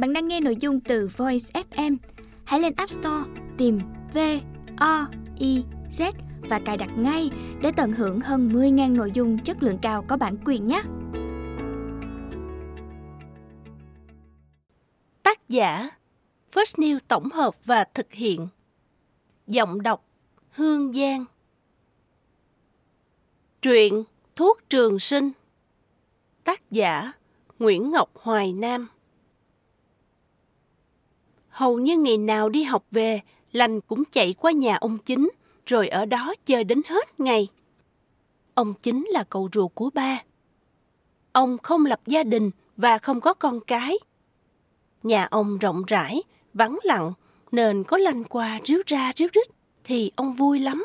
Bạn đang nghe nội dung từ Voice FM. Hãy lên App Store, tìm V O I Z và cài đặt ngay để tận hưởng hơn 10.000 nội dung chất lượng cao có bản quyền nhé. Tác giả, First New tổng hợp và thực hiện Giọng đọc, Hương Giang Truyện Thuốc Trường Sinh Tác giả, Nguyễn Ngọc Hoài Nam Hầu như ngày nào đi học về, Lành cũng chạy qua nhà ông chính, rồi ở đó chơi đến hết ngày. Ông chính là cậu ruột của ba. Ông không lập gia đình và không có con cái. Nhà ông rộng rãi, vắng lặng, nên có lanh qua ríu ra ríu rít, thì ông vui lắm.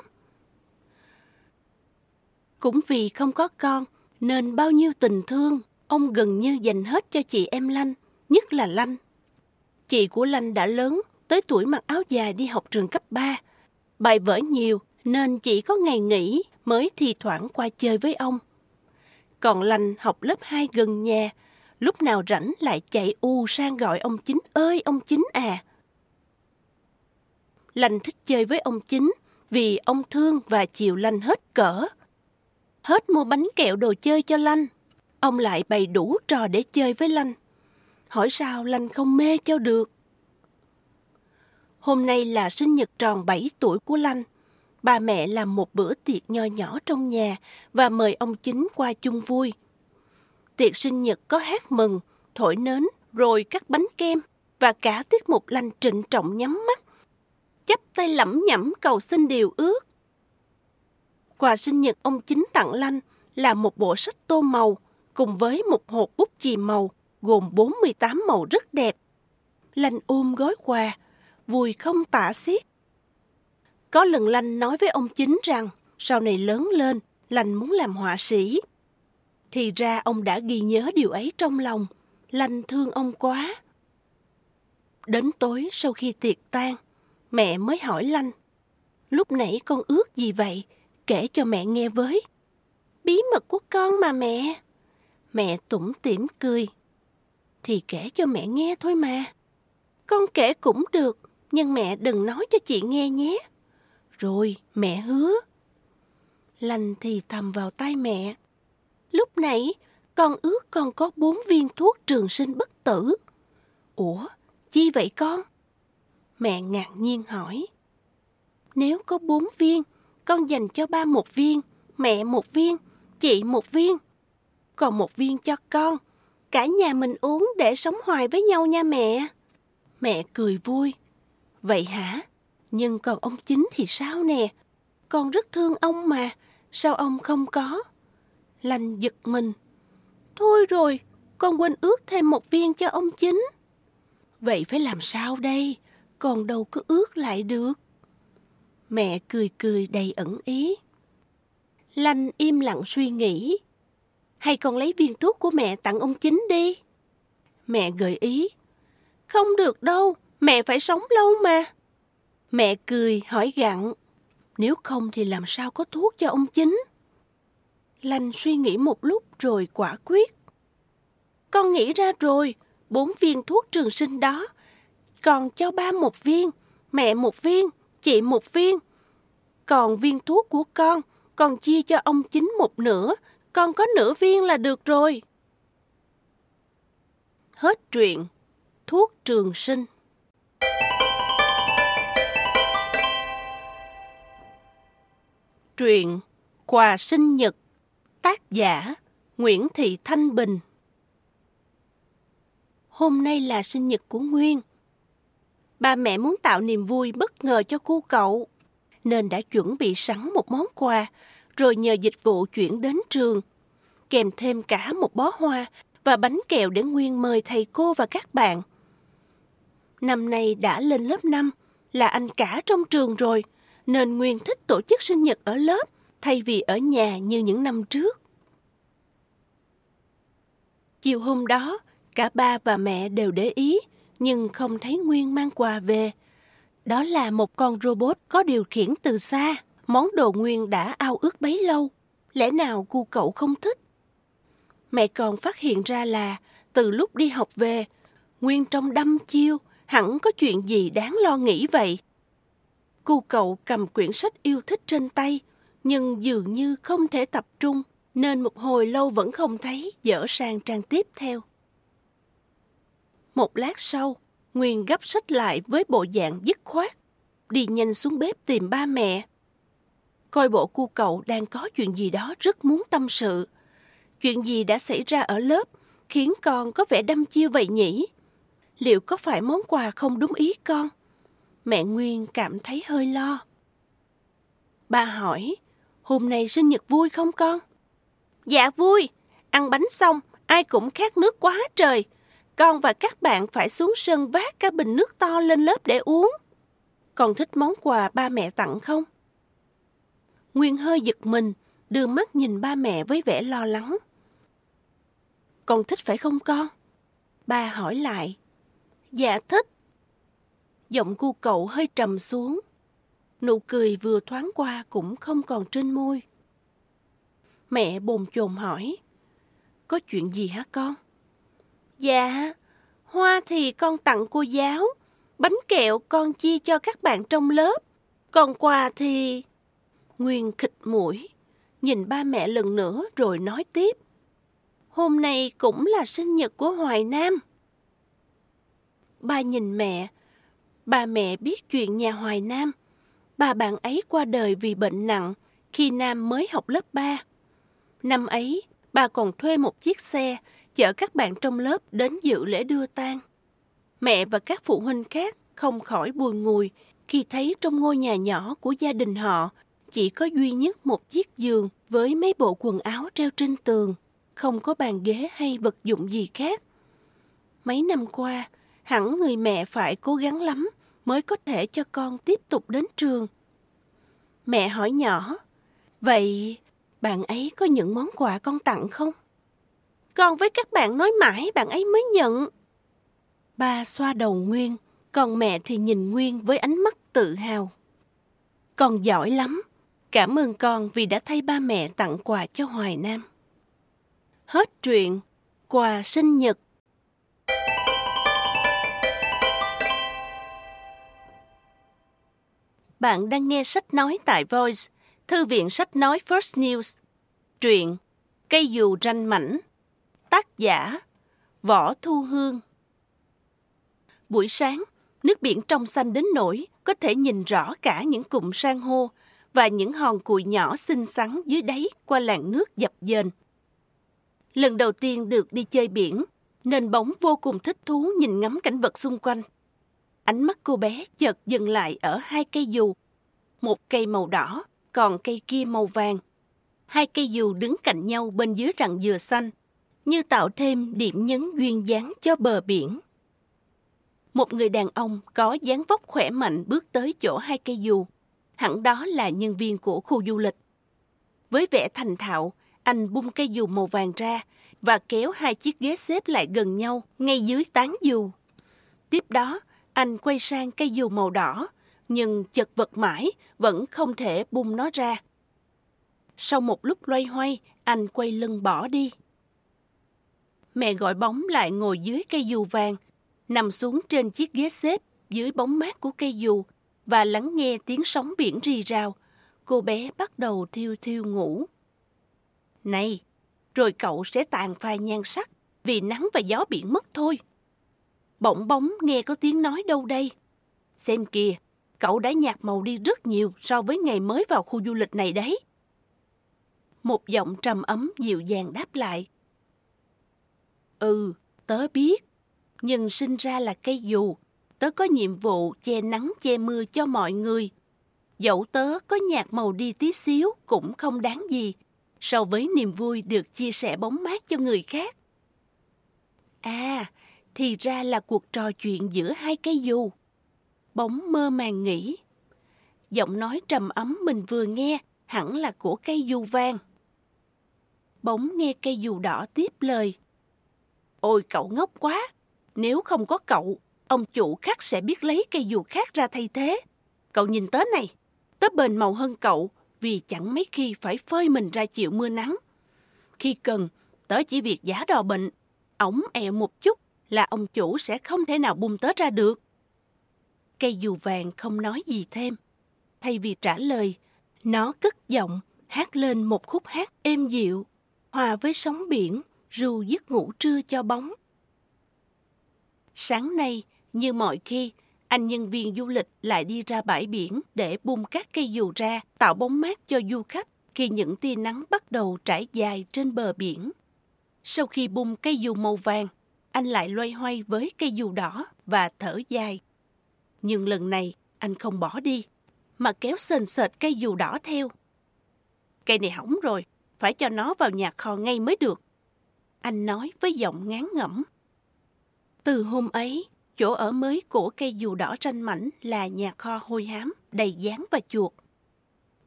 Cũng vì không có con, nên bao nhiêu tình thương, ông gần như dành hết cho chị em Lanh, nhất là Lanh. Chị của Lanh đã lớn, tới tuổi mặc áo dài đi học trường cấp 3. Bài vở nhiều nên chỉ có ngày nghỉ mới thi thoảng qua chơi với ông. Còn Lanh học lớp 2 gần nhà, lúc nào rảnh lại chạy u sang gọi ông Chính ơi ông Chính à. Lanh thích chơi với ông Chính vì ông thương và chiều Lanh hết cỡ. Hết mua bánh kẹo đồ chơi cho Lanh, ông lại bày đủ trò để chơi với Lanh hỏi sao lành không mê cho được. Hôm nay là sinh nhật tròn 7 tuổi của Lanh. Ba mẹ làm một bữa tiệc nho nhỏ trong nhà và mời ông chính qua chung vui. Tiệc sinh nhật có hát mừng, thổi nến, rồi cắt bánh kem và cả tiết mục Lanh trịnh trọng nhắm mắt. Chắp tay lẩm nhẩm cầu xin điều ước. Quà sinh nhật ông chính tặng Lanh là một bộ sách tô màu cùng với một hộp bút chì màu gồm 48 màu rất đẹp. Lanh ôm gói quà, vui không tả xiết. Có lần Lanh nói với ông chính rằng sau này lớn lên, Lanh muốn làm họa sĩ. Thì ra ông đã ghi nhớ điều ấy trong lòng. Lanh thương ông quá. Đến tối sau khi tiệc tan, mẹ mới hỏi Lanh. Lúc nãy con ước gì vậy? Kể cho mẹ nghe với. Bí mật của con mà mẹ. Mẹ tủm tỉm cười thì kể cho mẹ nghe thôi mà. Con kể cũng được, nhưng mẹ đừng nói cho chị nghe nhé. Rồi, mẹ hứa. Lành thì thầm vào tay mẹ. Lúc nãy, con ước con có bốn viên thuốc trường sinh bất tử. Ủa, chi vậy con? Mẹ ngạc nhiên hỏi. Nếu có bốn viên, con dành cho ba một viên, mẹ một viên, chị một viên. Còn một viên cho con, Cả nhà mình uống để sống hoài với nhau nha mẹ. Mẹ cười vui. Vậy hả? Nhưng còn ông chính thì sao nè? Con rất thương ông mà. Sao ông không có? Lành giật mình. Thôi rồi, con quên ước thêm một viên cho ông chính. Vậy phải làm sao đây? Còn đâu cứ ước lại được. Mẹ cười cười đầy ẩn ý. Lanh im lặng suy nghĩ hay con lấy viên thuốc của mẹ tặng ông chính đi. Mẹ gợi ý. Không được đâu, mẹ phải sống lâu mà. Mẹ cười hỏi gặn. Nếu không thì làm sao có thuốc cho ông chính? Lành suy nghĩ một lúc rồi quả quyết. Con nghĩ ra rồi, bốn viên thuốc trường sinh đó. Còn cho ba một viên, mẹ một viên, chị một viên. Còn viên thuốc của con, còn chia cho ông chính một nửa, con có nửa viên là được rồi. Hết truyện Thuốc trường sinh Truyện Quà sinh nhật Tác giả Nguyễn Thị Thanh Bình Hôm nay là sinh nhật của Nguyên. Ba mẹ muốn tạo niềm vui bất ngờ cho cô cậu, nên đã chuẩn bị sẵn một món quà rồi nhờ dịch vụ chuyển đến trường, kèm thêm cả một bó hoa và bánh kẹo để Nguyên mời thầy cô và các bạn. Năm nay đã lên lớp 5, là anh cả trong trường rồi, nên Nguyên thích tổ chức sinh nhật ở lớp thay vì ở nhà như những năm trước. Chiều hôm đó, cả ba và mẹ đều để ý, nhưng không thấy Nguyên mang quà về. Đó là một con robot có điều khiển từ xa món đồ nguyên đã ao ước bấy lâu, lẽ nào cu cậu không thích? Mẹ còn phát hiện ra là từ lúc đi học về, Nguyên trong đâm chiêu, hẳn có chuyện gì đáng lo nghĩ vậy. Cô cậu cầm quyển sách yêu thích trên tay, nhưng dường như không thể tập trung, nên một hồi lâu vẫn không thấy dở sang trang tiếp theo. Một lát sau, Nguyên gấp sách lại với bộ dạng dứt khoát, đi nhanh xuống bếp tìm ba mẹ. Coi bộ cu cậu đang có chuyện gì đó rất muốn tâm sự. Chuyện gì đã xảy ra ở lớp khiến con có vẻ đâm chiêu vậy nhỉ? Liệu có phải món quà không đúng ý con? Mẹ Nguyên cảm thấy hơi lo. Ba hỏi, hôm nay sinh nhật vui không con? Dạ vui, ăn bánh xong, ai cũng khát nước quá trời. Con và các bạn phải xuống sân vác cả bình nước to lên lớp để uống. Con thích món quà ba mẹ tặng không? Nguyên hơi giật mình, đưa mắt nhìn ba mẹ với vẻ lo lắng. Con thích phải không con? Ba hỏi lại. Dạ thích. Giọng cu cậu hơi trầm xuống. Nụ cười vừa thoáng qua cũng không còn trên môi. Mẹ bồn chồn hỏi. Có chuyện gì hả con? Dạ, hoa thì con tặng cô giáo, bánh kẹo con chia cho các bạn trong lớp, còn quà thì... Nguyên khịt mũi, nhìn ba mẹ lần nữa rồi nói tiếp. Hôm nay cũng là sinh nhật của Hoài Nam. Ba nhìn mẹ, ba mẹ biết chuyện nhà Hoài Nam. Bà bạn ấy qua đời vì bệnh nặng khi Nam mới học lớp 3. Năm ấy, bà còn thuê một chiếc xe chở các bạn trong lớp đến dự lễ đưa tang. Mẹ và các phụ huynh khác không khỏi buồn ngùi khi thấy trong ngôi nhà nhỏ của gia đình họ chỉ có duy nhất một chiếc giường với mấy bộ quần áo treo trên tường, không có bàn ghế hay vật dụng gì khác. Mấy năm qua, hẳn người mẹ phải cố gắng lắm mới có thể cho con tiếp tục đến trường. Mẹ hỏi nhỏ, vậy bạn ấy có những món quà con tặng không? Con với các bạn nói mãi bạn ấy mới nhận. Ba xoa đầu Nguyên, còn mẹ thì nhìn Nguyên với ánh mắt tự hào. Con giỏi lắm. Cảm ơn con vì đã thay ba mẹ tặng quà cho Hoài Nam. Hết truyện, quà sinh nhật. Bạn đang nghe sách nói tại Voice, Thư viện sách nói First News. Truyện Cây dù ranh mảnh Tác giả Võ Thu Hương Buổi sáng, nước biển trong xanh đến nỗi có thể nhìn rõ cả những cụm san hô và những hòn cùi nhỏ xinh xắn dưới đáy qua làn nước dập dềnh. Lần đầu tiên được đi chơi biển, nên bóng vô cùng thích thú nhìn ngắm cảnh vật xung quanh. Ánh mắt cô bé chợt dừng lại ở hai cây dù. Một cây màu đỏ, còn cây kia màu vàng. Hai cây dù đứng cạnh nhau bên dưới rặng dừa xanh, như tạo thêm điểm nhấn duyên dáng cho bờ biển. Một người đàn ông có dáng vóc khỏe mạnh bước tới chỗ hai cây dù. Hẳn đó là nhân viên của khu du lịch. Với vẻ thành thạo, anh bung cây dù màu vàng ra và kéo hai chiếc ghế xếp lại gần nhau ngay dưới tán dù. Tiếp đó, anh quay sang cây dù màu đỏ, nhưng chật vật mãi vẫn không thể bung nó ra. Sau một lúc loay hoay, anh quay lưng bỏ đi. Mẹ gọi bóng lại ngồi dưới cây dù vàng, nằm xuống trên chiếc ghế xếp dưới bóng mát của cây dù và lắng nghe tiếng sóng biển rì rào. Cô bé bắt đầu thiêu thiêu ngủ. Này, rồi cậu sẽ tàn phai nhan sắc vì nắng và gió biển mất thôi. Bỗng bóng nghe có tiếng nói đâu đây. Xem kìa, cậu đã nhạt màu đi rất nhiều so với ngày mới vào khu du lịch này đấy. Một giọng trầm ấm dịu dàng đáp lại. Ừ, tớ biết. Nhưng sinh ra là cây dù, tớ có nhiệm vụ che nắng che mưa cho mọi người. Dẫu tớ có nhạt màu đi tí xíu cũng không đáng gì so với niềm vui được chia sẻ bóng mát cho người khác. À, thì ra là cuộc trò chuyện giữa hai cây dù. Bóng mơ màng nghĩ. Giọng nói trầm ấm mình vừa nghe hẳn là của cây dù vàng. Bóng nghe cây dù đỏ tiếp lời. Ôi cậu ngốc quá, nếu không có cậu, ông chủ khác sẽ biết lấy cây dù khác ra thay thế. Cậu nhìn tớ này, tớ bền màu hơn cậu vì chẳng mấy khi phải phơi mình ra chịu mưa nắng. Khi cần, tớ chỉ việc giả đò bệnh, ống ẹo e một chút là ông chủ sẽ không thể nào bung tớ ra được. Cây dù vàng không nói gì thêm. Thay vì trả lời, nó cất giọng hát lên một khúc hát êm dịu, hòa với sóng biển, ru giấc ngủ trưa cho bóng. Sáng nay, như mọi khi, anh nhân viên du lịch lại đi ra bãi biển để bung các cây dù ra, tạo bóng mát cho du khách khi những tia nắng bắt đầu trải dài trên bờ biển. Sau khi bung cây dù màu vàng, anh lại loay hoay với cây dù đỏ và thở dài. Nhưng lần này, anh không bỏ đi, mà kéo sền sệt cây dù đỏ theo. Cây này hỏng rồi, phải cho nó vào nhà kho ngay mới được. Anh nói với giọng ngán ngẩm. Từ hôm ấy, chỗ ở mới của cây dù đỏ tranh mảnh là nhà kho hôi hám, đầy dán và chuột.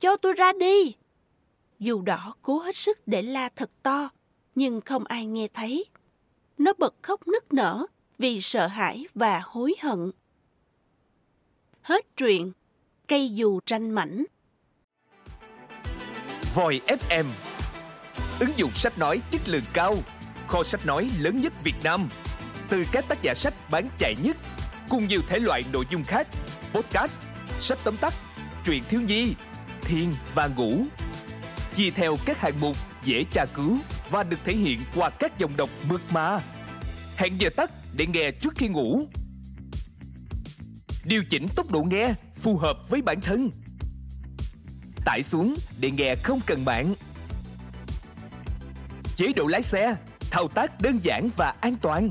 Cho tôi ra đi! Dù đỏ cố hết sức để la thật to, nhưng không ai nghe thấy. Nó bật khóc nức nở vì sợ hãi và hối hận. Hết truyện, cây dù tranh mảnh. Voi FM Ứng dụng sách nói chất lượng cao Kho sách nói lớn nhất Việt Nam từ các tác giả sách bán chạy nhất Cùng nhiều thể loại nội dung khác Podcast, sách tóm tắt, truyện thiếu nhi, thiên và ngủ Chia theo các hạng mục dễ tra cứu Và được thể hiện qua các dòng đọc mượt mà Hẹn giờ tắt để nghe trước khi ngủ Điều chỉnh tốc độ nghe phù hợp với bản thân tải xuống để nghe không cần mạng. Chế độ lái xe, thao tác đơn giản và an toàn.